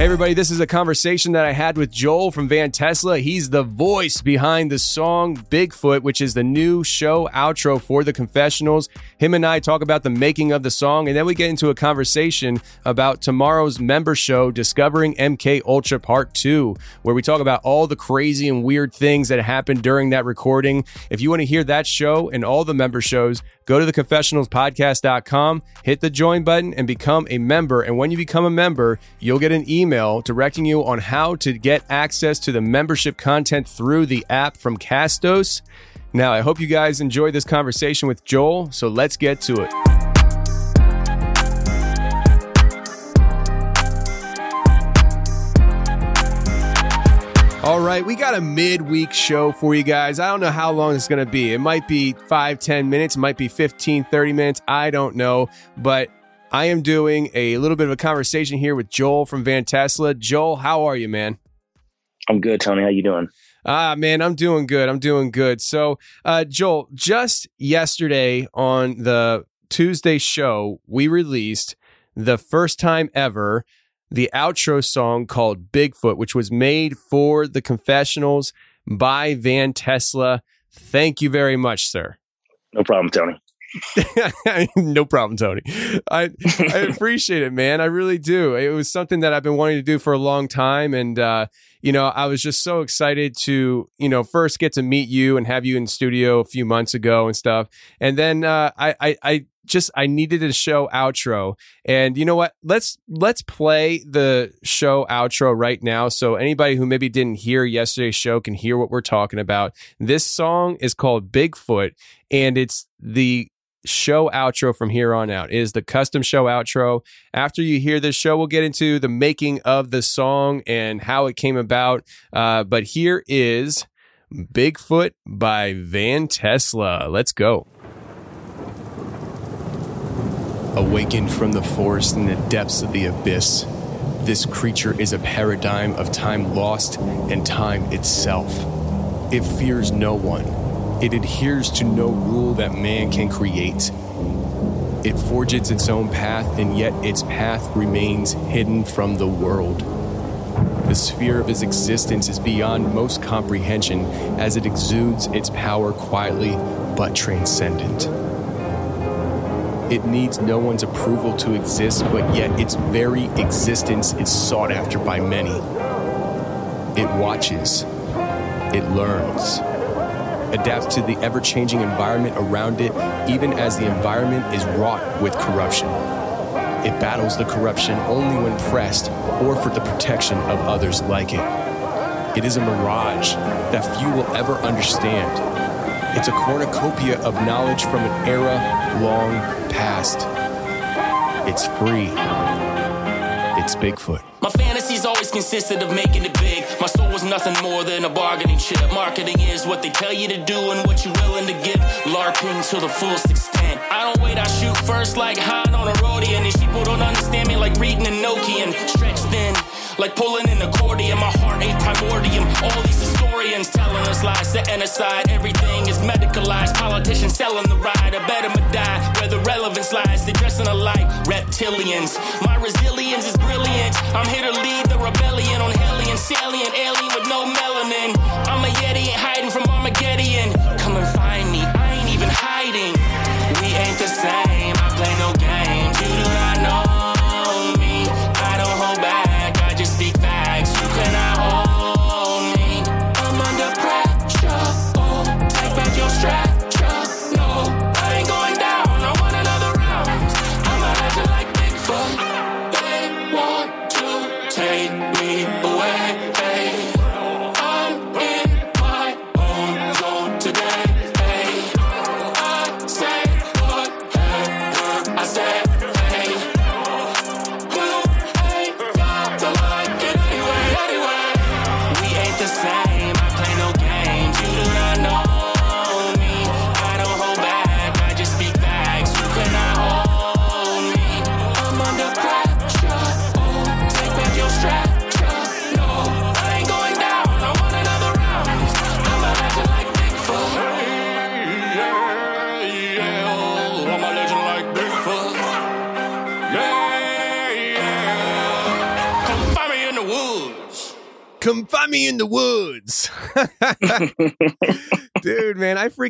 Hey, everybody, this is a conversation that I had with Joel from Van Tesla. He's the voice behind the song Bigfoot, which is the new show outro for the confessionals. Him and I talk about the making of the song, and then we get into a conversation about tomorrow's member show, Discovering MK Ultra Part 2, where we talk about all the crazy and weird things that happened during that recording. If you want to hear that show and all the member shows, go to theconfessionalspodcast.com, hit the join button, and become a member. And when you become a member, you'll get an email directing you on how to get access to the membership content through the app from Castos. Now, I hope you guys enjoyed this conversation with Joel, so let's get to it. All right, we got a midweek show for you guys. I don't know how long it's going to be. It might be 5, 10 minutes, it might be 15, 30 minutes. I don't know. But I am doing a little bit of a conversation here with Joel from Van Tesla. Joel, how are you, man? I'm good, Tony. How you doing? Ah, man, I'm doing good. I'm doing good. So, uh, Joel, just yesterday on the Tuesday show, we released the first time ever the outro song called Bigfoot, which was made for the confessionals by Van Tesla. Thank you very much, sir. No problem, Tony. no problem, Tony. I I appreciate it, man. I really do. It was something that I've been wanting to do for a long time, and uh, you know, I was just so excited to you know first get to meet you and have you in studio a few months ago and stuff, and then uh, I, I I just I needed a show outro, and you know what? Let's let's play the show outro right now, so anybody who maybe didn't hear yesterday's show can hear what we're talking about. This song is called Bigfoot, and it's the show outro from here on out. It is the custom show outro. After you hear this show, we'll get into the making of the song and how it came about. Uh, but here is Bigfoot by Van Tesla. Let's go. Awakened from the forest in the depths of the abyss, this creature is a paradigm of time lost and time itself. It fears no one it adheres to no rule that man can create. It forges its own path, and yet its path remains hidden from the world. The sphere of its existence is beyond most comprehension as it exudes its power quietly but transcendent. It needs no one's approval to exist, but yet its very existence is sought after by many. It watches, it learns, adapts to the ever changing environment around it, even as the environment is wrought with corruption. It battles the corruption only when pressed or for the protection of others like it. It is a mirage that few will ever understand. It's a cornucopia of knowledge from an era long past. It's free. It's Bigfoot. My always consisted of making it big. My soul was nothing more than a bargaining chip. Marketing is what they tell you to do and what you're willing to give. LARPing to the fullest extent. I don't wait, I shoot first like Han on a Rodian. And these people don't understand me like reading a Nokian. Stretched thin, like pulling an accordion. My heart ain't primordium. All these historians telling us lies, setting aside everything is medicalized. Politicians selling the ride. a bet I'ma die where the relevance lies. They're dressing alike reptilians. My resilience is brilliant. I'm here to lead the rebellion on Hellion, salient, alien with no melanin. I'm a Yeti, ain't hiding from Armageddon. Come and find me, I ain't even hiding. We ain't the same,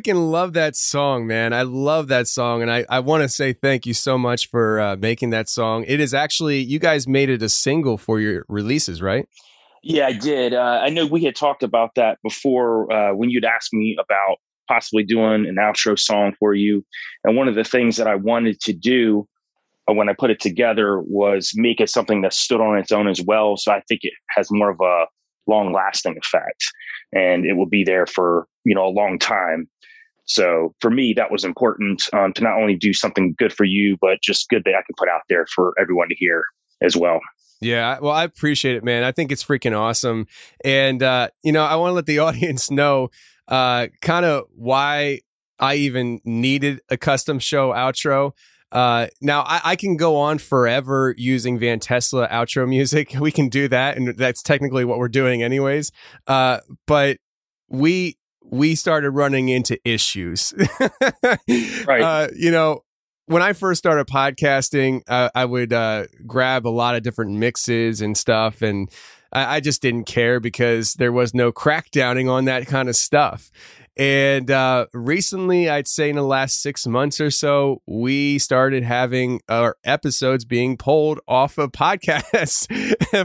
freaking love that song, man. I love that song. And I, I want to say thank you so much for uh, making that song. It is actually, you guys made it a single for your releases, right? Yeah, I did. Uh, I know we had talked about that before uh, when you'd asked me about possibly doing an outro song for you. And one of the things that I wanted to do uh, when I put it together was make it something that stood on its own as well. So I think it has more of a long lasting effect and it will be there for you know a long time so for me that was important um, to not only do something good for you but just good that i can put out there for everyone to hear as well yeah, well, I appreciate it, man. I think it's freaking awesome, and uh, you know, I want to let the audience know uh, kind of why I even needed a custom show outro. Uh, now I, I, can go on forever using Van Tesla outro music. We can do that, and that's technically what we're doing, anyways. Uh, but we we started running into issues. right. Uh, you know, when I first started podcasting, uh, I would uh, grab a lot of different mixes and stuff, and I, I just didn't care because there was no crackdowning on that kind of stuff. And uh, recently, I'd say in the last six months or so, we started having our episodes being pulled off of podcasts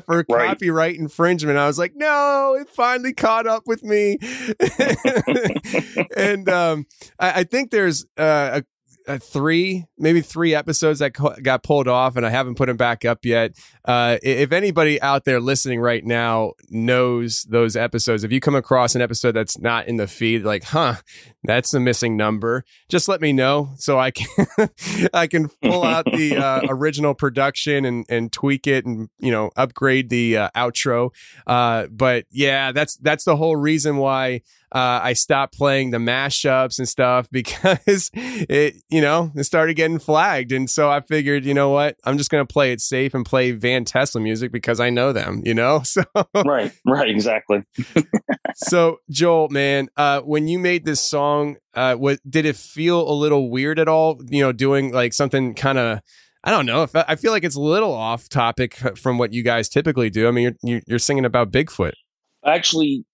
for right. copyright infringement. I was like, no, it finally caught up with me. and um, I, I, think there's uh, a uh, three, maybe three episodes that co- got pulled off, and I haven't put them back up yet. Uh, if anybody out there listening right now knows those episodes, if you come across an episode that's not in the feed, like, huh, that's a missing number, just let me know so I can I can pull out the uh, original production and and tweak it and you know upgrade the uh, outro. Uh, but yeah, that's that's the whole reason why uh, I stopped playing the mashups and stuff because it, you know, it started getting flagged. And so I figured, you know what? I'm just going to play it safe and play Van Tesla music because I know them, you know? So, right, right, exactly. so, Joel, man, uh, when you made this song, uh, what did it feel a little weird at all? You know, doing like something kind of, I don't know. If I feel like it's a little off topic from what you guys typically do. I mean, you're you're singing about Bigfoot. Actually,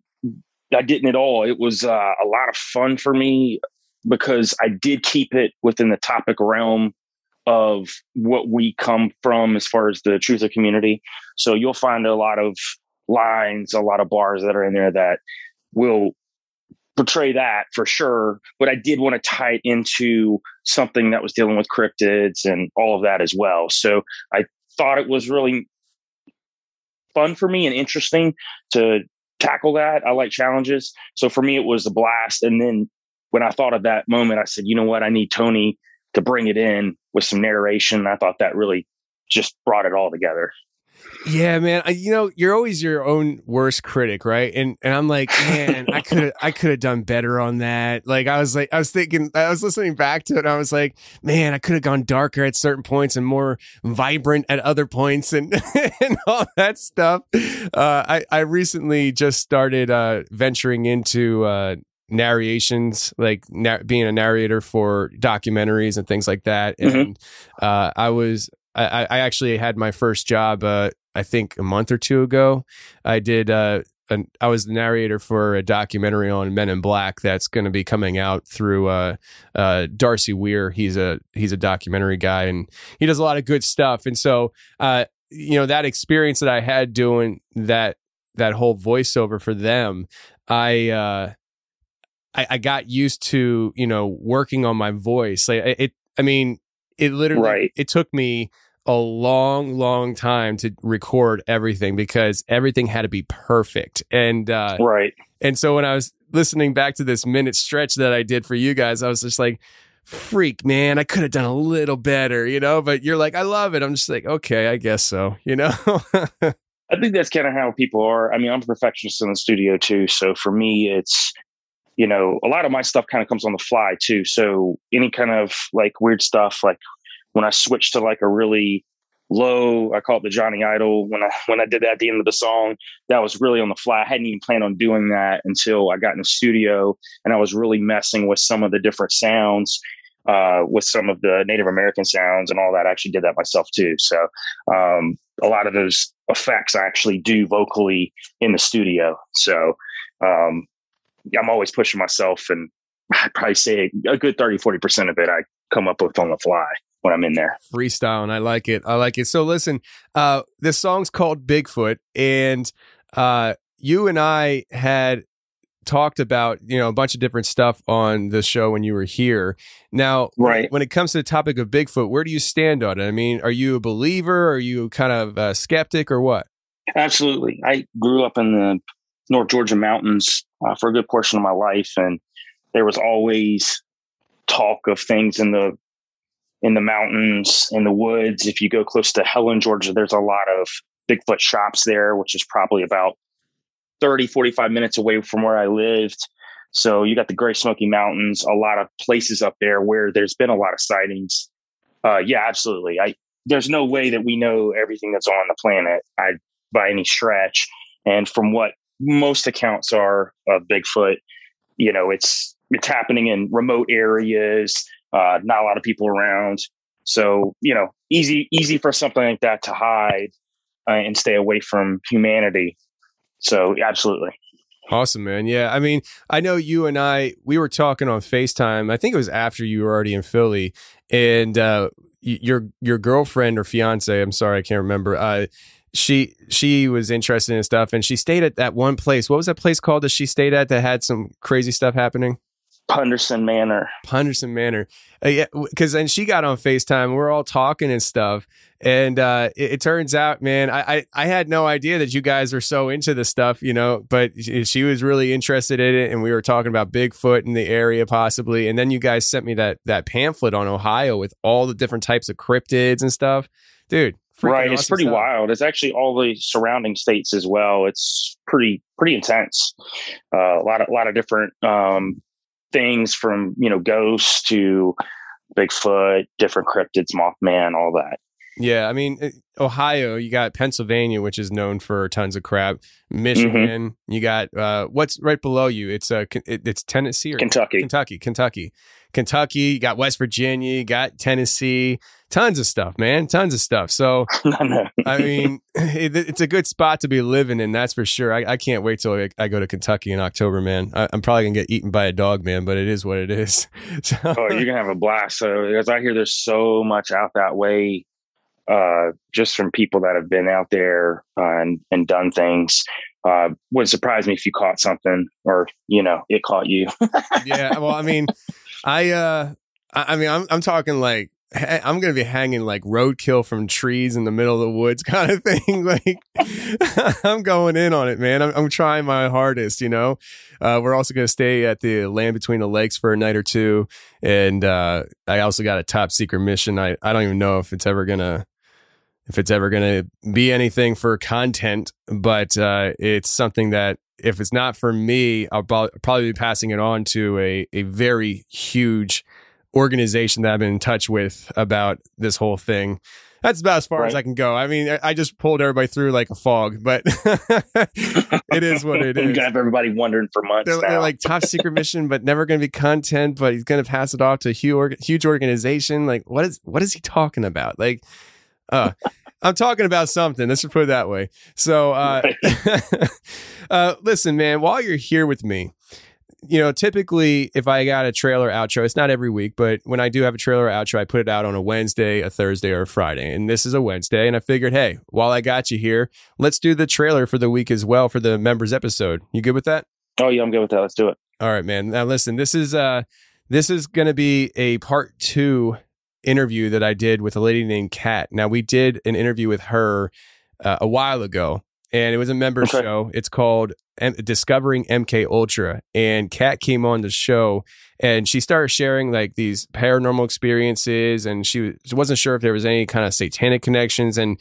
I didn't at all. It was uh, a lot of fun for me because I did keep it within the topic realm of what we come from as far as the truther community. So you'll find a lot of lines, a lot of bars that are in there that will portray that for sure. But I did want to tie it into something that was dealing with cryptids and all of that as well. So I thought it was really fun for me and interesting to tackle that. I like challenges. So for me, it was a blast. And then when I thought of that moment, I said, you know what? I need Tony to bring it in with some narration. I thought that really just brought it all together. Yeah, man. I, you know, you're always your own worst critic, right? And and I'm like, man, I could I could have done better on that. Like I was like, I was thinking, I was listening back to it, and I was like, man, I could have gone darker at certain points and more vibrant at other points, and and all that stuff. Uh, I I recently just started uh, venturing into uh, narrations, like na- being a narrator for documentaries and things like that. Mm-hmm. And uh, I was I, I actually had my first job, uh, I think a month or two ago. I did, uh, an, I was the narrator for a documentary on Men in Black that's going to be coming out through uh, uh, Darcy Weir. He's a he's a documentary guy and he does a lot of good stuff. And so, uh, you know, that experience that I had doing that that whole voiceover for them, I uh, I, I got used to you know working on my voice. Like it, I mean, it literally right. it took me a long, long time to record everything because everything had to be perfect. And uh, right. And so when I was listening back to this minute stretch that I did for you guys, I was just like, freak, man, I could have done a little better, you know? But you're like, I love it. I'm just like, okay, I guess so, you know? I think that's kind of how people are. I mean, I'm a perfectionist in the studio too. So for me, it's, you know, a lot of my stuff kind of comes on the fly too. So any kind of like weird stuff, like when I switched to like a really low, I call it the Johnny Idol. When I when I did that at the end of the song, that was really on the fly. I hadn't even planned on doing that until I got in the studio and I was really messing with some of the different sounds. Uh, with some of the Native American sounds and all that, I actually did that myself too. So um, a lot of those effects I actually do vocally in the studio. So um, I'm always pushing myself, and I'd probably say a good 30, 40% of it I come up with on the fly when I'm in there. Freestyle, and I like it. I like it. So listen, uh, this song's called Bigfoot, and uh, you and I had talked about you know a bunch of different stuff on the show when you were here. Now, right. when it comes to the topic of Bigfoot, where do you stand on it? I mean, are you a believer? Are you kind of a skeptic, or what? Absolutely. I grew up in the North Georgia mountains uh, for a good portion of my life, and there was always talk of things in the in the mountains, in the woods. If you go close to Helen, Georgia, there's a lot of Bigfoot shops there, which is probably about 30, 45 minutes away from where I lived. So you got the Great Smoky Mountains, a lot of places up there where there's been a lot of sightings. Uh, yeah, absolutely. I there's no way that we know everything that's on the planet I, by any stretch. And from what most accounts are of Bigfoot, you know, it's it's happening in remote areas, uh, not a lot of people around. So you know, easy easy for something like that to hide uh, and stay away from humanity. So absolutely. Awesome, man. Yeah. I mean, I know you and I, we were talking on FaceTime. I think it was after you were already in Philly. And uh, your your girlfriend or fiance, I'm sorry, I can't remember. Uh, she she was interested in stuff and she stayed at that one place. What was that place called that she stayed at that had some crazy stuff happening? Punderson Manor. Punderson Manor. Uh, yeah, because then she got on FaceTime. We're all talking and stuff, and uh, it, it, turns out, man, I, I, I had no idea that you guys were so into the stuff, you know. But she was really interested in it, and we were talking about Bigfoot in the area possibly. And then you guys sent me that that pamphlet on Ohio with all the different types of cryptids and stuff, dude. Right, awesome it's pretty stuff. wild. It's actually all the surrounding states as well. It's pretty pretty intense. Uh, a lot of a lot of different um, things from you know ghosts to Bigfoot, different cryptids, Mothman, all that. Yeah, I mean, Ohio, you got Pennsylvania, which is known for tons of crap. Michigan, mm-hmm. you got uh, what's right below you? It's uh, it, it's Tennessee or Kentucky, Kentucky, Kentucky, Kentucky. You got West Virginia, you got Tennessee, tons of stuff, man, tons of stuff. So, I mean, it, it's a good spot to be living in, that's for sure. I, I can't wait till I, I, go to Kentucky in October, man. I, am probably gonna get eaten by a dog, man, but it is what it is. So. Oh, you're gonna have a blast. So, as I hear, there's so much out that way uh, just from people that have been out there uh, and, and done things. Uh, wouldn't surprise me if you caught something or, you know, it caught you. yeah. Well, I mean, I, uh, I, mean, I'm, I'm talking like, I'm to be hanging like roadkill from trees in the middle of the woods kind of thing. like I'm going in on it, man. I'm, I'm trying my hardest, you know, uh, we're also to stay at the land between the lakes for a night or two. And, uh, I also got a top secret mission. I, I don't even know if it's ever to, if it's ever to be anything for content, but uh, it's something that if it's not for me, I'll probably be passing it on to a, a very huge organization that I've been in touch with about this whole thing. That's about as far right. as I can go. I mean, I just pulled everybody through like a fog, but it is what it is. You have everybody wondering for months. They're, they're like top secret mission, but never going to be content. But he's going to pass it off to a huge, huge organization. Like, what is what is he talking about? Like, uh, I'm talking about something. Let's just put it that way. So, uh, uh, listen, man, while you're here with me, you know, typically if I got a trailer outro, it's not every week, but when I do have a trailer outro, I put it out on a Wednesday, a Thursday, or a Friday. And this is a Wednesday. And I figured, hey, while I got you here, let's do the trailer for the week as well for the members episode. You good with that? Oh, yeah, I'm good with that. Let's do it. All right, man. Now listen, this is uh this is gonna be a part two interview that I did with a lady named Cat. Now, we did an interview with her uh, a while ago, and it was a member okay. show. It's called M- Discovering MK Ultra, and Cat came on the show, and she started sharing like these paranormal experiences, and she, she wasn't sure if there was any kind of satanic connections, and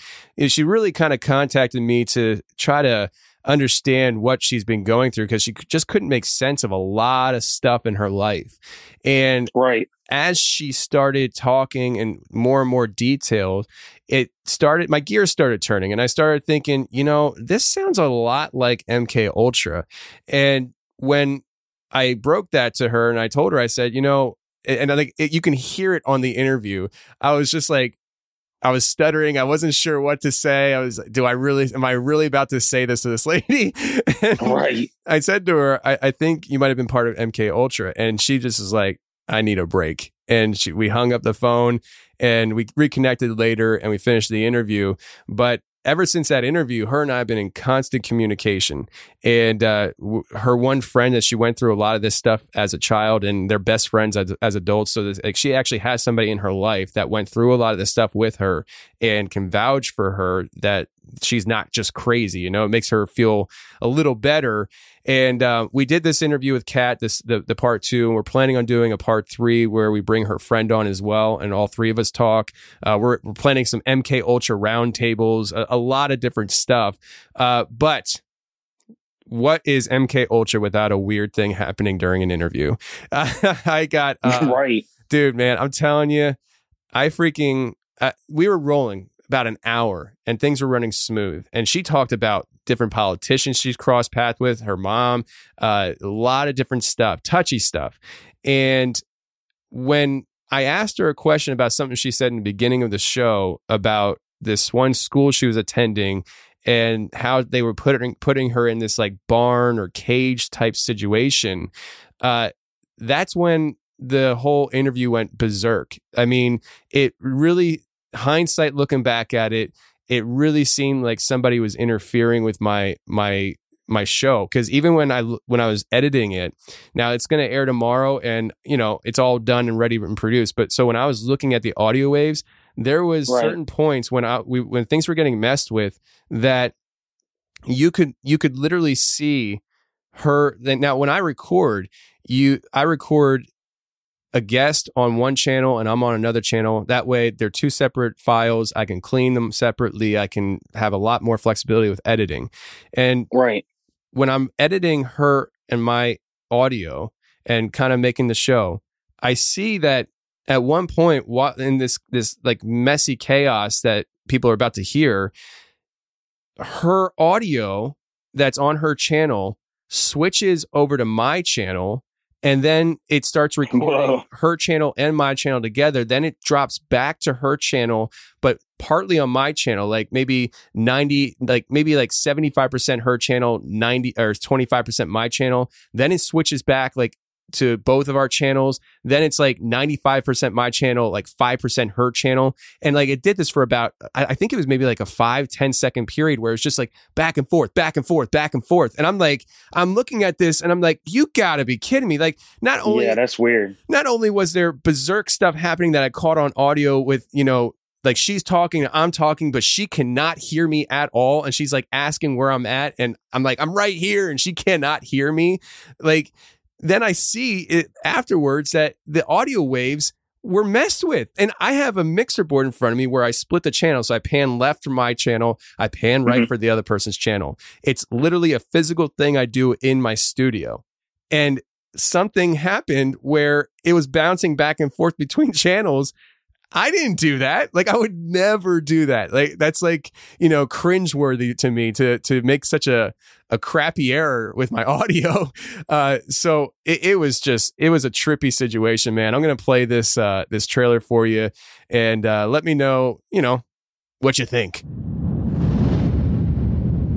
she really kind of contacted me to try to understand what she's been going through because she just couldn't make sense of a lot of stuff in her life. And right as she started talking in more and more detail, it started my gears started turning and I started thinking, you know, this sounds a lot like MK Ultra. And when I broke that to her and I told her, I said, you know, and I think you can hear it on the interview. I was just like, I was stuttering. I wasn't sure what to say. I was, like, do I really, am I really about to say this to this lady? right. I said to her, I, I think you might have been part of MK Ultra. And she just was like, I need a break. And she, we hung up the phone and we reconnected later and we finished the interview. But ever since that interview, her and I have been in constant communication. And uh, w- her one friend that she went through a lot of this stuff as a child, and they're best friends as, as adults. So this, like, she actually has somebody in her life that went through a lot of this stuff with her and can vouch for her that she's not just crazy. You know, it makes her feel a little better. And uh, we did this interview with Cat, this the, the part two, and we're planning on doing a part three where we bring her friend on as well, and all three of us talk. Uh, we're, we're planning some MK Ultra roundtables, a, a lot of different stuff. Uh, but what is MK Ultra without a weird thing happening during an interview? I got uh, right, dude, man. I'm telling you, I freaking uh, we were rolling about an hour and things were running smooth. And she talked about different politicians she's crossed path with, her mom, uh, a lot of different stuff, touchy stuff. And when I asked her a question about something she said in the beginning of the show about this one school she was attending and how they were putting putting her in this like barn or cage type situation, uh, that's when the whole interview went berserk. I mean, it really hindsight looking back at it, it really seemed like somebody was interfering with my my my show because even when I when I was editing it, now it's going to air tomorrow, and you know it's all done and ready and produced. But so when I was looking at the audio waves, there was right. certain points when I we, when things were getting messed with that you could you could literally see her. Then Now when I record, you I record a guest on one channel and I'm on another channel. That way, they're two separate files. I can clean them separately. I can have a lot more flexibility with editing. And right when I'm editing her and my audio and kind of making the show, I see that at one point, in this this like messy chaos that people are about to hear, her audio that's on her channel switches over to my channel and then it starts recording Whoa. her channel and my channel together then it drops back to her channel but partly on my channel like maybe 90 like maybe like 75% her channel 90 or 25% my channel then it switches back like to both of our channels. Then it's like 95% my channel, like 5% her channel. And like it did this for about, I, think it was maybe like a five ten second period where it's just like back and forth, back and forth, back and forth. And I'm like, I'm looking at this and I'm like, you gotta be kidding me. Like, not only, yeah, that's weird. Not only was there berserk stuff happening that I caught on audio with, you know, like she's talking, I'm talking, but she cannot hear me at all. And she's like asking where I'm at. And I'm like, I'm right here. And she cannot hear me. Like, then I see it afterwards that the audio waves were messed with. And I have a mixer board in front of me where I split the channel. So I pan left for my channel, I pan right mm-hmm. for the other person's channel. It's literally a physical thing I do in my studio. And something happened where it was bouncing back and forth between channels I didn't do that. Like I would never do that. Like that's like, you know, cringeworthy to me to to make such a a crappy error with my audio. Uh so it, it was just it was a trippy situation, man. I'm gonna play this uh this trailer for you and uh let me know, you know, what you think.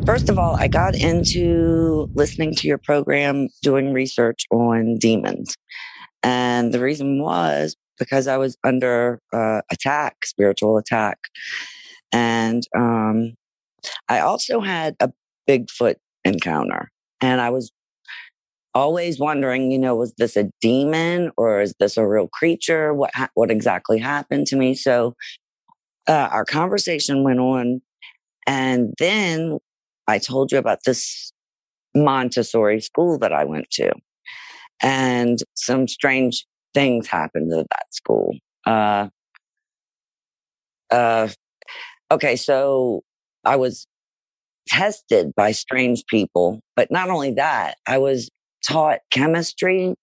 First of all, I got into listening to your program, doing research on demons. And the reason was because I was under uh, attack, spiritual attack. And um, I also had a Bigfoot encounter. And I was always wondering, you know, was this a demon or is this a real creature? What ha- what exactly happened to me? So uh, our conversation went on, and then I told you about this Montessori school that I went to, and some strange things happened at that school. Uh, uh, okay, so I was tested by strange people, but not only that, I was taught chemistry,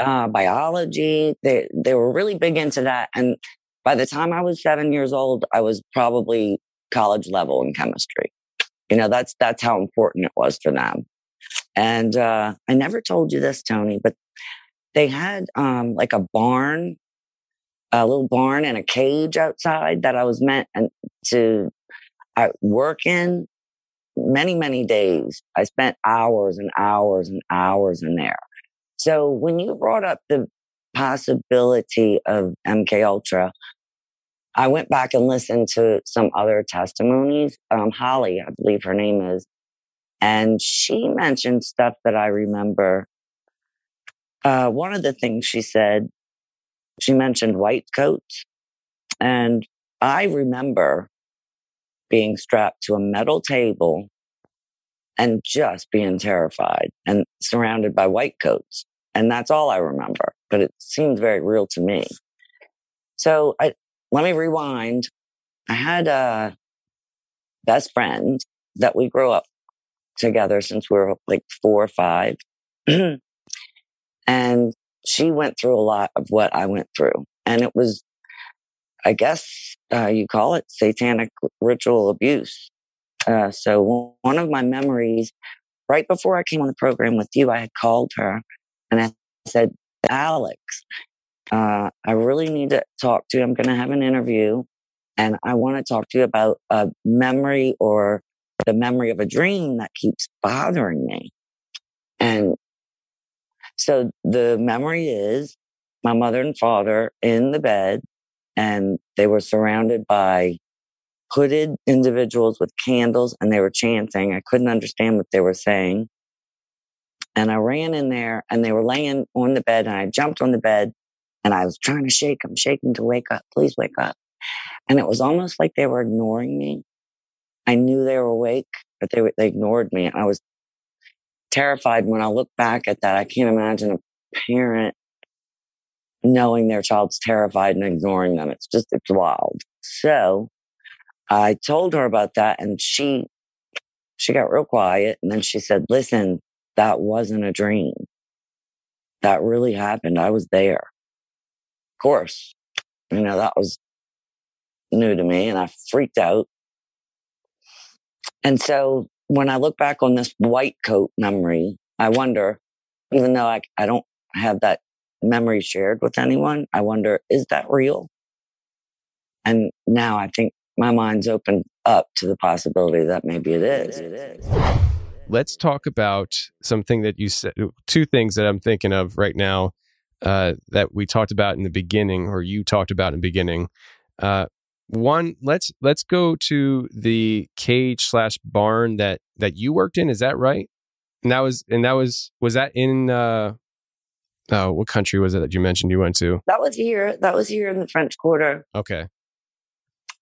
uh, biology. They they were really big into that, and by the time I was seven years old, I was probably college level in chemistry. You know, that's that's how important it was for them. And uh, I never told you this, Tony, but they had um, like a barn a little barn and a cage outside that I was meant to I work in many, many days. I spent hours and hours and hours in there. So when you brought up the possibility of MK Ultra, I went back and listened to some other testimonies. Um, Holly, I believe her name is, and she mentioned stuff that I remember. Uh, one of the things she said, she mentioned white coats, and I remember being strapped to a metal table and just being terrified and surrounded by white coats. And that's all I remember, but it seemed very real to me. So I, let me rewind. I had a best friend that we grew up together since we were like four or five. she went through a lot of what I went through. And it was, I guess uh, you call it satanic ritual abuse. Uh, so one of my memories, right before I came on the program with you, I had called her and I said, Alex, uh, I really need to talk to you. I'm going to have an interview and I want to talk to you about a memory or the memory of a dream that keeps bothering me. And so the memory is my mother and father in the bed and they were surrounded by hooded individuals with candles and they were chanting. I couldn't understand what they were saying. And I ran in there and they were laying on the bed and I jumped on the bed and I was trying to shake them, shaking to wake up, please wake up. And it was almost like they were ignoring me. I knew they were awake, but they, they ignored me. I was terrified when I look back at that. I can't imagine a parent knowing their child's terrified and ignoring them. It's just, it's wild. So I told her about that and she, she got real quiet. And then she said, listen, that wasn't a dream. That really happened. I was there. Of course, you know, that was new to me and I freaked out. And so when I look back on this white coat memory, I wonder, even though I, I don't have that memory shared with anyone, I wonder, is that real? And now I think my mind's opened up to the possibility that maybe it is. It is let's talk about something that you said, two things that I'm thinking of right now uh, that we talked about in the beginning, or you talked about in the beginning. Uh, one, let's let's go to the cage slash barn that that you worked in. Is that right? And that was and that was was that in uh, oh, what country was it that you mentioned you went to? That was here. That was here in the French Quarter. Okay.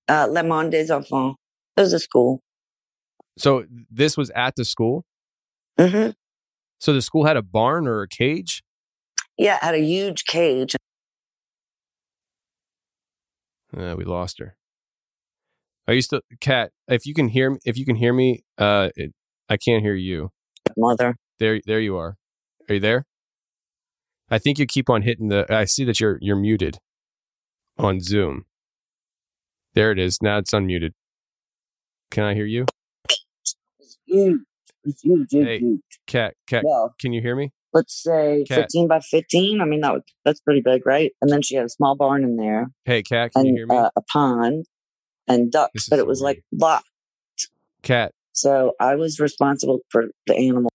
Uh, Le Monde des Enfants. It was a school. So this was at the school? Mm-hmm. So the school had a barn or a cage? Yeah, it had a huge cage. Uh, we lost her. Are you still, Cat? If you can hear me, if you can hear me, uh, it, I can't hear you. Mother. There, there you are. Are you there? I think you keep on hitting the. I see that you're you're muted on Zoom. There it is. Now it's unmuted. Can I hear you? huge. It's huge, huge, Hey. Cat, cat, Well, can you hear me? Let's say Cat. 15 by 15. I mean, that would, that's pretty big, right? And then she had a small barn in there Hey, Cat, can you hear me? uh, a pond and ducks, but so it was like locked. Cat, So I was responsible for the animal.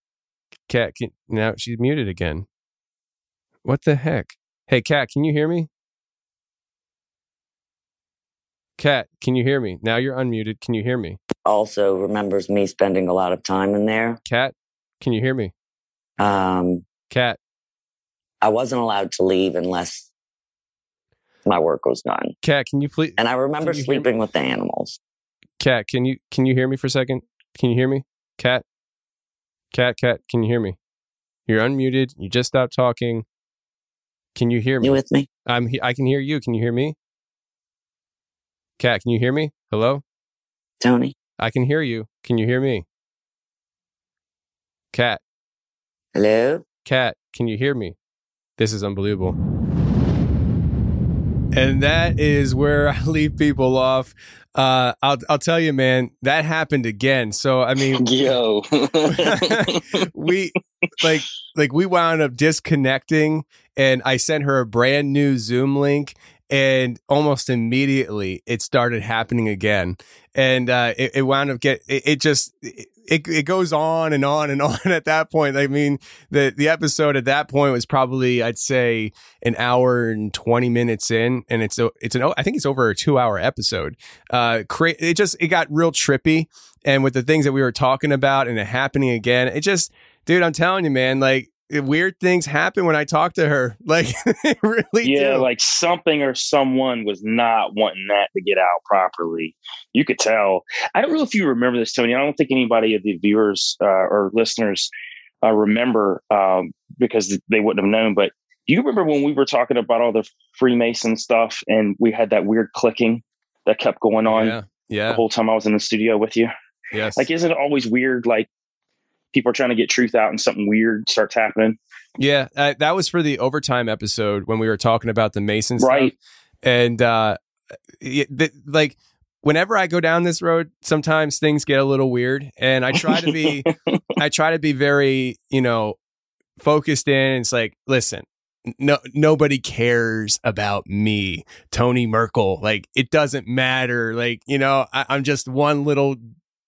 Cat, can, now she's muted again. What the heck? Hey, Cat, can you hear me? Cat, can you hear me? Now you're unmuted. Can you hear me? Also remembers me spending a lot of time in there. Cat, can you hear me? Um, Cat, I wasn't allowed to leave unless my work was done. Cat, can you please? And I remember Can you hear me? sleeping with the animals. Cat, can you can you hear me for a second? Can you hear me? Cat, Cat, Cat, can you hear me? You're unmuted. You just stopped talking. Can you hear me? You with me? I'm. I can hear you. Can you hear me? Cat, can you hear me? Hello. Tony? I can hear you. Can you hear me? Cat, Hello? Cat, can you hear me? This is unbelievable. And that is where I leave people off. Uh, I'll I'll tell you, man, that happened again. So I mean, Yo. we like like we wound up disconnecting, and I sent her a brand new Zoom link, and almost immediately it started happening again and uh, it, it, wound up get it, it just it, it it goes on and on and on at that point. I mean the the episode at that point was probably i'd say an hour and 20 minutes in and it's a it's an i think it's over a two hour episode. Uh cra- it just it got real trippy and with the things that we were talking about and it happening again it just dude i'm telling you man like weird things happen when I talk to her. Like really Yeah, do. like something or someone was not wanting that to get out properly. You could tell. I don't know if you remember this, Tony. I don't think anybody of the viewers uh, or listeners uh, remember um, because they wouldn't have known. But do you remember when we were talking about all the Freemason stuff and we had that weird clicking that kept going on yeah, yeah. the whole time I was in the studio with you? Yes. Like, isn't it always weird? Like people are trying to get truth out and something weird starts happening. Yeah, uh, that was for the overtime episode when we were talking about the Masons, right? And uh, it, like whenever I go down this road, sometimes things get a little weird, and I try to be, I try to be very, you know, focused in. It's like, listen, no nobody cares about me tony merkel like it doesn't matter like you know I, am just one little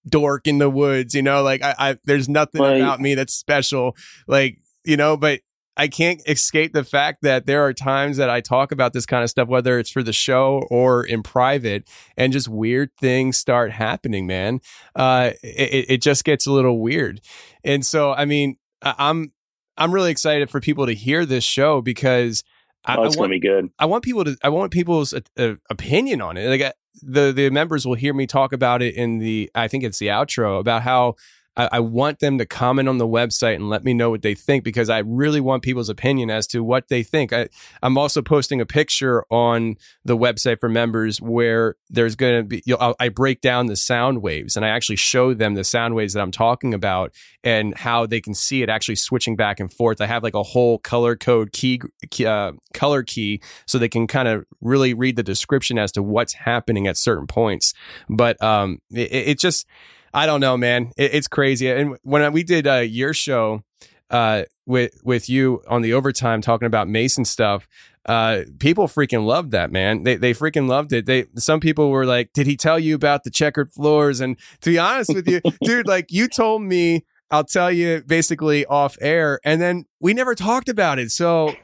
dork in the woods you know like i, I there's nothing right. about me that's special like you know but i can't escape the fact that there are times that i talk about this kind of stuff whether it's for the show or in private and just weird things start happening man uh it, it just gets a little weird and so i mean i'm I'm really excited for people to hear this show because I, oh, it's I want, gonna be good. I want people to. I want people's uh, uh, opinion on it. Like I, the the members will hear me talk about it in the. I think it's the outro about how I, I, want them to comment on the website and let me know what they think because I really want people's opinion as to what they think. I, am also posting a picture on the website for members where there's going to be, you I break down the sound waves and I actually show them the sound waves that I'm talking about and how they can see it actually switching back and forth. I have like a whole color code key, uh, color key so they can kind of really read the description as to what's happening at certain points. But um, it, it just, I don't know, man. It, it's crazy. And when we did uh, your show uh, with with you on the overtime talking about Mason stuff, uh, people freaking loved that, man. They they freaking loved it. They some people were like, "Did he tell you about the checkered floors?" And to be honest with you, dude, like you told me, I'll tell you basically off air, and then we never talked about it. So.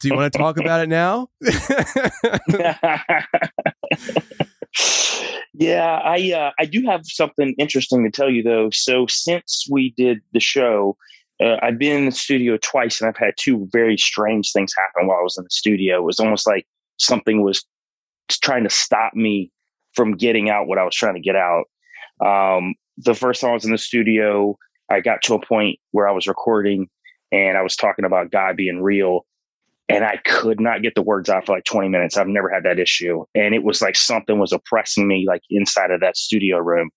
Do you want to talk about it now? yeah, I uh, I do have something interesting to tell you though. So since we did the show, uh, I've been in the studio twice, and I've had two very strange things happen while I was in the studio. It was almost like something was trying to stop me from getting out what I was trying to get out. Um, the first time I was in the studio, I got to a point where I was recording and I was talking about God being real and I could not get the words out for like 20 minutes. I've never had that issue. And it was like something was oppressing me like inside of that studio room.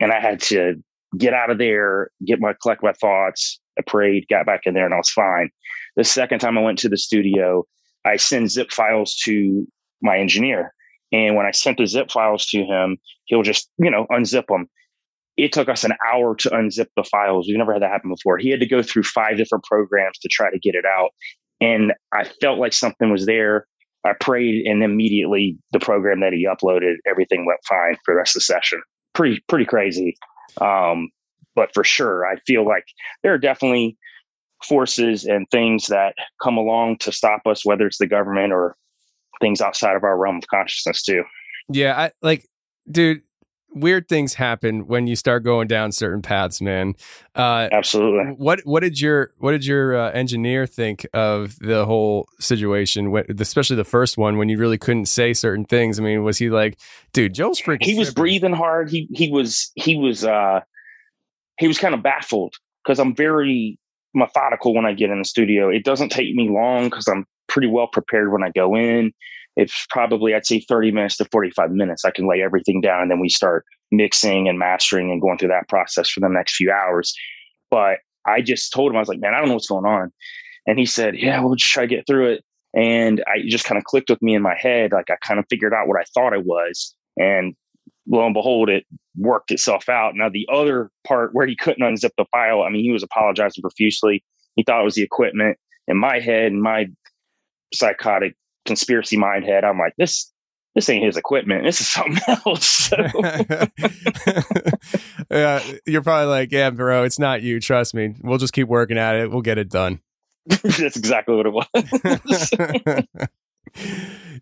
And I had to get out of there, get my collect my thoughts. I prayed, got back in there, and I was fine. The second time I went to the studio, I send zip files to my engineer. And when I sent the zip files to him, he'll just, you know, unzip them. It took us an hour to unzip the files. We've never had that happen before. He had to go through five different programs to try to get it out. And I felt like something was there. I prayed, and immediately the program that he uploaded, everything went fine for the rest of the session. Pretty, pretty crazy. Um, but for sure, I feel like there are definitely forces and things that come along to stop us, whether it's the government or things outside of our realm of consciousness, too. Yeah, I like, dude weird things happen when you start going down certain paths, man. Uh, Absolutely. What What did your What did your uh, engineer think of the whole situation, especially the first one when you really couldn't say certain things? I mean, was he like, "Dude, Joe's freaking"? He was tripping. breathing hard. He he was he was uh he was kind of baffled because I'm very methodical when I get in the studio. It doesn't take me long because I'm pretty well prepared when I go in it's probably I'd say 30 minutes to 45 minutes. I can lay everything down and then we start mixing and mastering and going through that process for the next few hours. But I just told him I was like, man, I don't know what's going on. And he said, yeah, we'll just try to get through it. And I just kind of clicked with me in my head. Like I kind of figured out what I thought I was. And lo and behold, it worked itself out. Now, the other part where he couldn't unzip the file, I mean, he was apologizing profusely. He thought it was the equipment in my head and my psychotic conspiracy mind head. I'm like, this this ain't his equipment. This is something else. So. yeah, you're probably like, yeah, bro, it's not you. Trust me. We'll just keep working at it. We'll get it done. That's exactly what it was.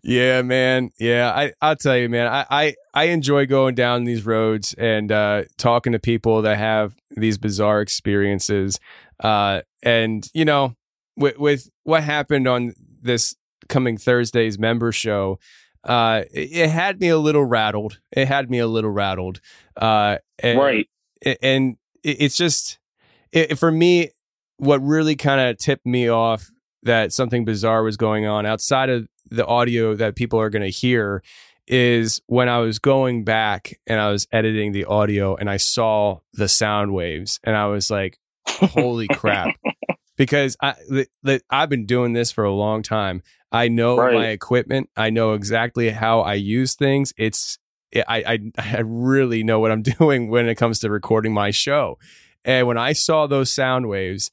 yeah, man. Yeah, I I'll tell you, man. I I, I enjoy going down these roads and uh, talking to people that have these bizarre experiences. Uh, and you know, with with what happened on this coming Thursday's member show, uh, it, it, had me a little rattled. It had me a little rattled. Uh, and, right. And it's just it, for me, what really kind of tipped me off that something bizarre was going on outside of the audio that people are going to hear is when I was going back and I was editing the audio and I saw the sound waves and I was like, holy crap. Because I, the, the, I've been doing this for a long time. I know right. my equipment. I know exactly how I use things. It's I, I I really know what I'm doing when it comes to recording my show. And when I saw those sound waves,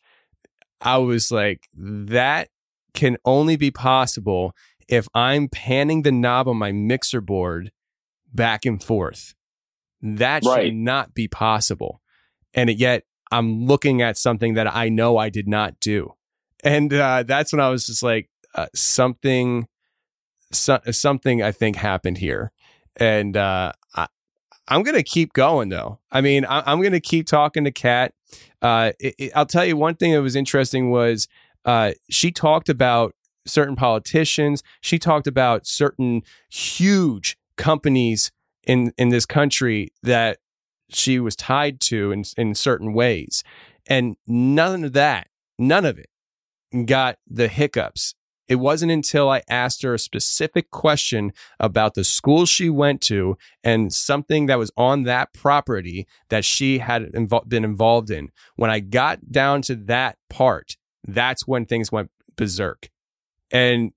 I was like, that can only be possible if I'm panning the knob on my mixer board back and forth. That right. should not be possible. And yet I'm looking at something that I know I did not do. And uh, that's when I was just like, uh, something, so, something I think happened here. And uh, I, I'm going to keep going though. I mean, I, am going to keep talking to Cat. Uh, it, it, I'll tell you one thing that was interesting was uh, she talked about certain politicians. She talked about certain huge companies in in this country that she was tied to in in certain ways, and none of that, none of it, got the hiccups. It wasn't until I asked her a specific question about the school she went to and something that was on that property that she had been involved in. When I got down to that part, that's when things went berserk and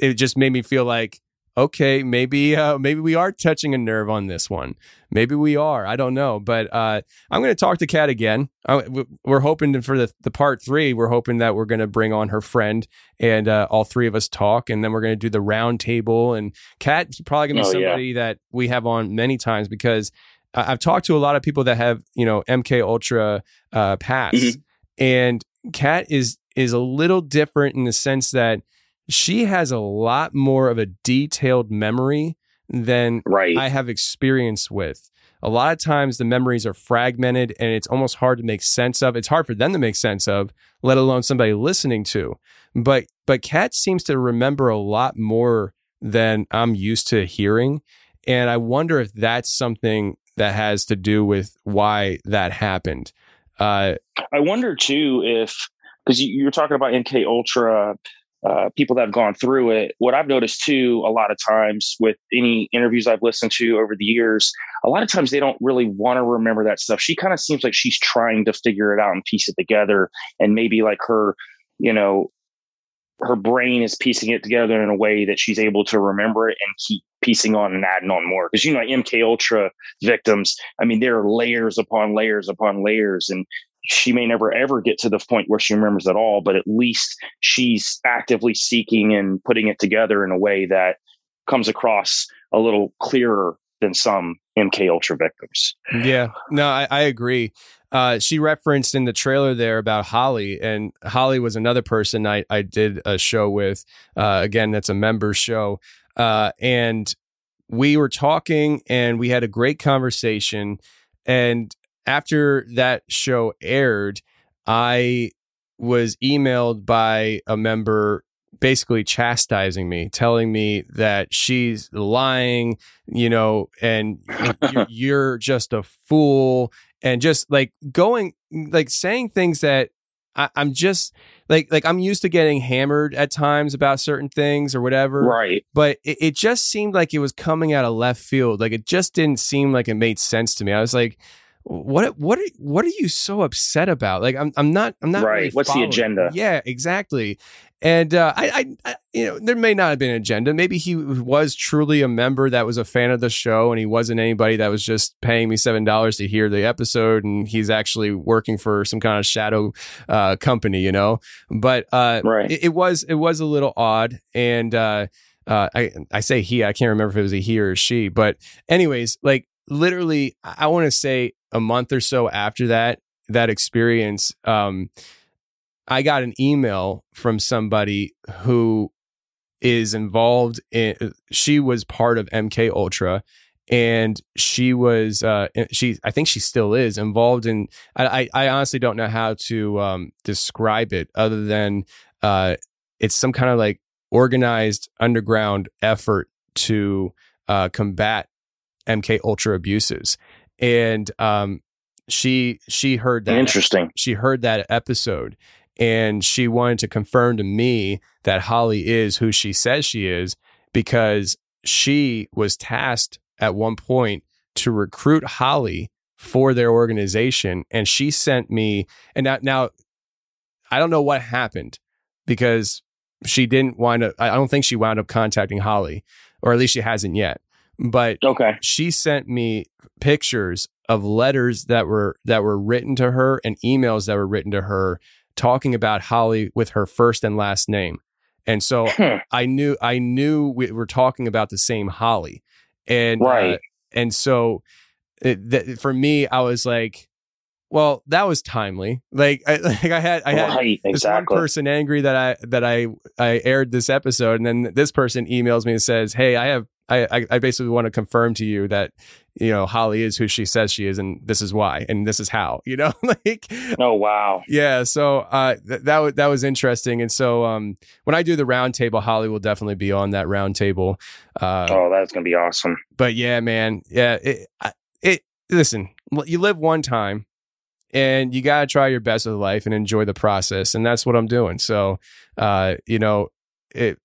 it just made me feel like okay maybe uh, maybe we are touching a nerve on this one maybe we are i don't know but uh, i'm going to talk to cat again I, we're hoping for the, the part three we're hoping that we're going to bring on her friend and uh, all three of us talk and then we're going to do the round table and cat's probably going to be oh, somebody yeah. that we have on many times because i've talked to a lot of people that have you know mk ultra uh, pass mm-hmm. and cat is is a little different in the sense that she has a lot more of a detailed memory than right. I have experience with. A lot of times the memories are fragmented and it's almost hard to make sense of. It's hard for them to make sense of, let alone somebody listening to. But but Cat seems to remember a lot more than I'm used to hearing. And I wonder if that's something that has to do with why that happened. Uh, I wonder too if because you, are talking about MK Ultra uh, people that have gone through it. What I've noticed too, a lot of times with any interviews I've listened to over the years, a lot of times they don't really want to remember that stuff. She kind of seems like she's trying to figure it out and piece it together. And maybe like her, you know, her brain is piecing it together in a way that she's able to remember it and keep piecing on and adding on more. Because you know, MK Ultra victims, I mean, there are layers upon layers upon layers, and she may never ever get to the point where she remembers it all, but at least she's actively seeking and putting it together in a way that comes across a little clearer than some MK Ultra victims. Yeah, no, I, I agree. Uh, she referenced in the trailer there about Holly, and Holly was another person I, I did a show with. Uh, again, that's a member show. Uh, and we were talking and we had a great conversation. And after that show aired, I was emailed by a member basically chastising me, telling me that she's lying, you know, and you're, you're, just a fool, and just like going, like saying things that I, am just like, like I'm used to getting hammered at times about certain things or whatever, right? But it, it just seemed like it was coming out of left field. Like it just didn't seem like it made sense to me. I was like, what what are, what are you so upset about? Like I'm I'm not I'm not right. really What's following. the agenda? Yeah, exactly. And uh, I, I, I, you know, there may not have been an agenda. Maybe he was truly a member that was a fan of the show, and he wasn't anybody that was just paying me seven dollars to hear the episode, and he's actually working for some kind of shadow uh, company, you know. But uh, Right. it, it was it was a little odd, and uh, uh, I I say he, I can't remember if it was a he or a she, but anyways, like literally, I, want to say a month or so after that that experience, um, I got an email from somebody who is involved in. She was part of MK Ultra. And she was, uh, she, I think she still is involved in. I, I honestly don't know how to um, describe it other than uh, it's some kind of like organized underground effort to uh, combat MK Ultra abuses. And um, she she heard that Interesting. she heard that episode and she wanted to confirm to me that Holly is who she says she is because she was tasked at one point to recruit Holly for their organization and she sent me and now, now I don't know what happened because she didn't wind up I don't think she wound up contacting Holly or at least she hasn't yet but Okay. she sent me pictures of letters that were that were written to her and emails that were written to her talking about Holly with her first and last name. And so Hmm. I knew I knew we were talking about the same Holly. And uh, Right. and so it, th- for me I was like well that was timely. Like I like I had I had right. this one person angry that I that I I aired this episode, and then this person emails me and says, "Hey, I have I I, I basically want to confirm to you that you know Holly is who she says she is, and this is why, and this is how." You know, like Oh wow. yeah. So uh, th- that was that was interesting, and so um, when I do the roundtable, Holly will definitely be on that roundtable. Uh, Oh, that's gonna be awesome. but yeah, man, yeah, it, I- it. Listen, you live one time, and you gotta try your best with life and enjoy the process, and that's what I'm doing. So, uh, you know, it.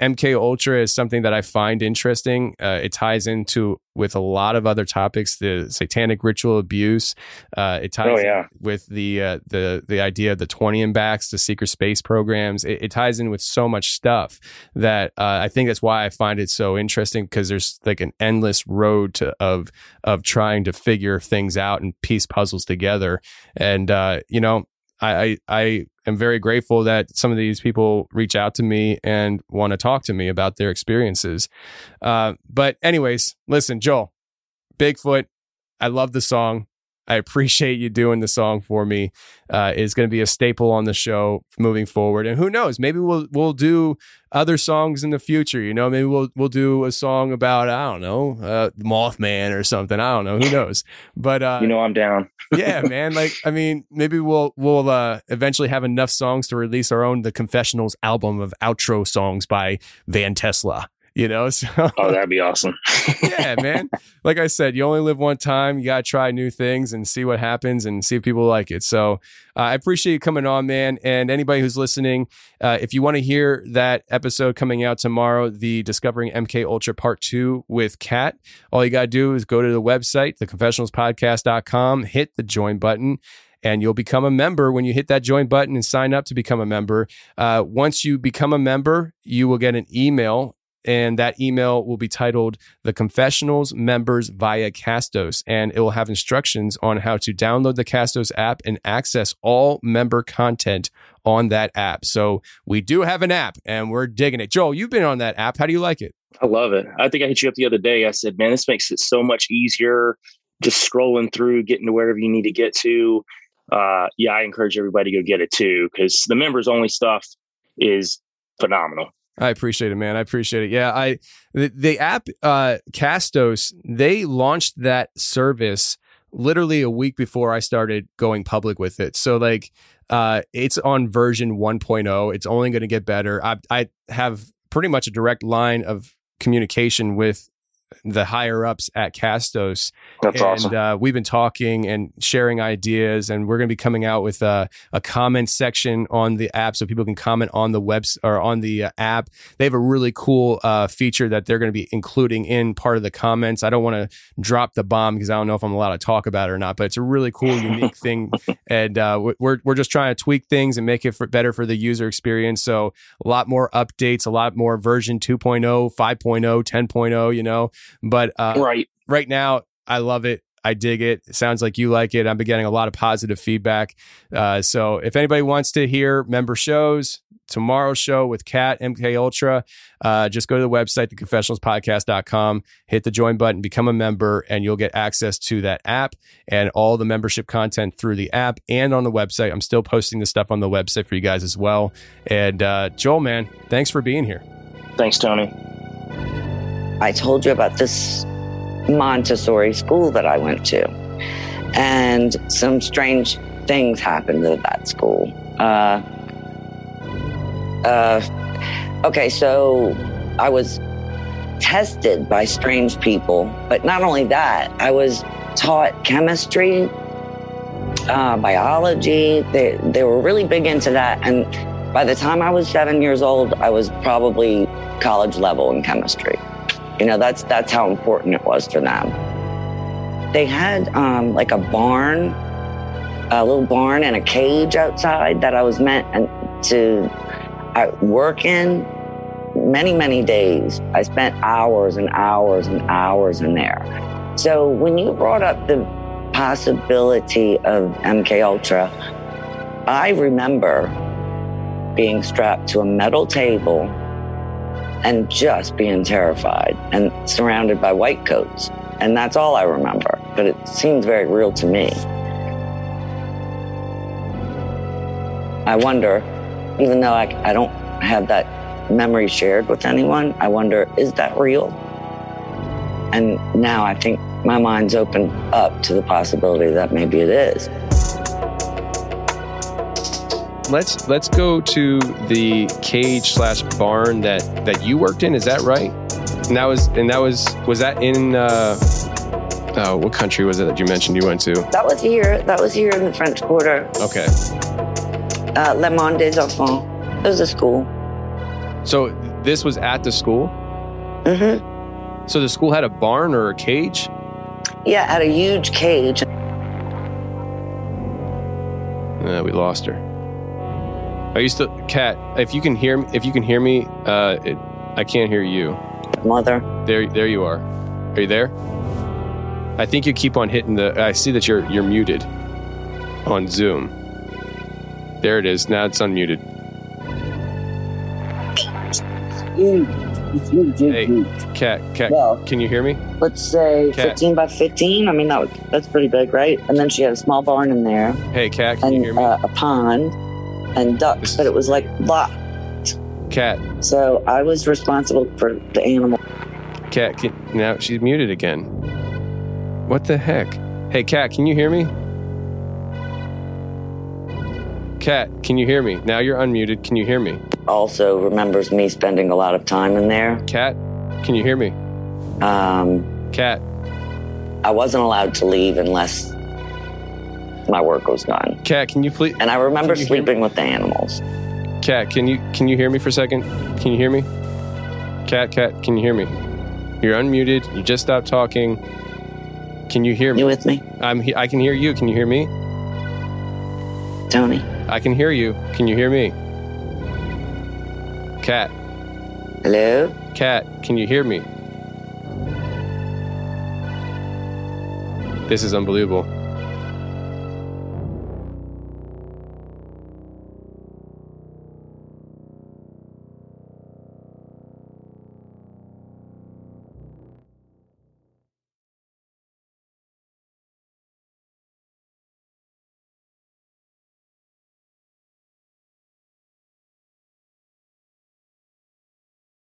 MK Ultra is something that I find interesting. Uh, it ties into with a lot of other topics, the satanic ritual abuse. Uh, it ties Oh yeah. with the uh, the the idea of the twenty and backs, the secret space programs. It, it ties in with so much stuff that uh, I think that's why I find it so interesting because there's like an endless road to of of trying to figure things out and piece puzzles together. And uh, you know, I, I I am very grateful that some of these people reach out to me and want to talk to me about their experiences. Uh, but anyways, listen, Joel, Bigfoot, I love the song. I appreciate you doing the song for me. Uh, it's going to be a staple on the show moving forward. And who knows? Maybe we'll we'll do other songs in the future. You know, maybe we'll we'll do a song about I don't know uh, Mothman or something. I don't know. Who knows? But uh, You know I'm down. yeah, man. Like, I mean, maybe we'll we'll uh, eventually have enough songs to release our own The Confessionals album of outro songs by Van Tesla. You know, so Oh, that'd be awesome. yeah, man. Like I said, you only live one time. You gotta try new things and see what happens and see if people like it. So uh, I appreciate you coming on, man. And anybody who's listening, uh, if you want to hear that episode coming out tomorrow, the Discovering MK Ultra Part Two with Cat, all you gotta do is go to the website, theconfessionalspodcast.com, hit the join button and you'll become a member when you hit that join button and sign up to become a member. Uh, once you become a member, you will get an email, and that email will be titled The Confessionals Members via Castos, and it will have instructions on how to download the Castos app and access all member content on that app. So we do have an app, and we're digging it. Joel, you've been on that app. How do you like it? I love it. I think I hit you up the other day. I said, man, this makes it so much easier just scrolling through, getting to wherever you need to get to. Uh, yeah, I encourage everybody to go get it too because the members only stuff is phenomenal. I appreciate it, man. I appreciate it. Yeah, I the, the app uh Castos, they launched that service literally a week before I started going public with it. So like uh it's on version 1.0. It's only going to get better. I I have pretty much a direct line of communication with the higher ups at Castos. That's and, awesome. Uh, we've been talking and sharing ideas, and we're going to be coming out with a, a comment section on the app so people can comment on the webs or on the uh, app. They have a really cool uh, feature that they're going to be including in part of the comments. I don't want to drop the bomb because I don't know if I'm allowed to talk about it or not, but it's a really cool, unique thing, and uh, we're we're just trying to tweak things and make it for, better for the user experience. So a lot more updates, a lot more version 2.0, 5.0, 10.0, you know. But uh, right. right now, I love it. I dig it. it. Sounds like you like it. I've been getting a lot of positive feedback. Uh, so if anybody wants to hear member shows, tomorrow's show with Cat MK Ultra, uh, just go to the website, theconfessionalspodcast.com, hit the join button, become a member, and you'll get access to that app and all the membership content through the app and on the website. I'm still posting the stuff on the website for you guys as well. And uh, Joel, man, thanks for being here. Thanks, Tony. I told you about this Montessori school that I went to, and some strange things happened at that school. Uh, uh, okay, so I was tested by strange people, but not only that, I was taught chemistry, uh, biology. They, they were really big into that. And by the time I was seven years old, I was probably college level in chemistry. You know, that's that's how important it was for them. They had um, like a barn, a little barn and a cage outside that I was meant to uh, work in. Many many days, I spent hours and hours and hours in there. So when you brought up the possibility of MK Ultra, I remember being strapped to a metal table and just being terrified and surrounded by white coats. And that's all I remember, but it seems very real to me. I wonder, even though I, I don't have that memory shared with anyone, I wonder, is that real? And now I think my mind's opened up to the possibility that maybe it is let's let's go to the cage slash barn that that you worked in. Is that right? And that was and that was was that in uh, uh, what country was it that you mentioned you went to? That was here. That was here in the French Quarter. Okay. Uh, Le Monde des Enfants. It was a school. So this was at the school. Mm-hmm. So the school had a barn or a cage. Yeah, had a huge cage. Uh, we lost her. Are you still, Cat? If you can hear me, if you can hear me, uh, it, I can't hear you. Mother. There, there you are. Are you there? I think you keep on hitting the. I see that you're you're muted on Zoom. There it is. Now it's unmuted. Hey, Cat, Cat, Well, can you hear me? let's say Cat. 15 by 15. I mean, that was, that's pretty big, right? And then she had a small barn in there Hey, Cat, can you hear me? uh, a pond and ducks, but it was like locked. Cat. So I was responsible for the animal. Cat, can, now she's muted again. What the heck? Hey, Cat, can you hear me? Cat, can you hear me? Now you're unmuted. Can you hear me? Also remembers me spending a lot of time in there. Cat, can you hear me? Um, Cat. I wasn't allowed to leave unless my work was done. Cat, can you please? And I remember Can you hear me? sleeping with the animals. Cat, can you can you hear me for a second? Can you hear me? Cat, Kat, can you hear me? You're unmuted. You just stopped talking. Can you hear me? You with me, I'm. he- I can hear you. Can you hear me? Tony? I can hear you. Can you hear me? Cat. Hello? Cat, can you hear me? This is unbelievable.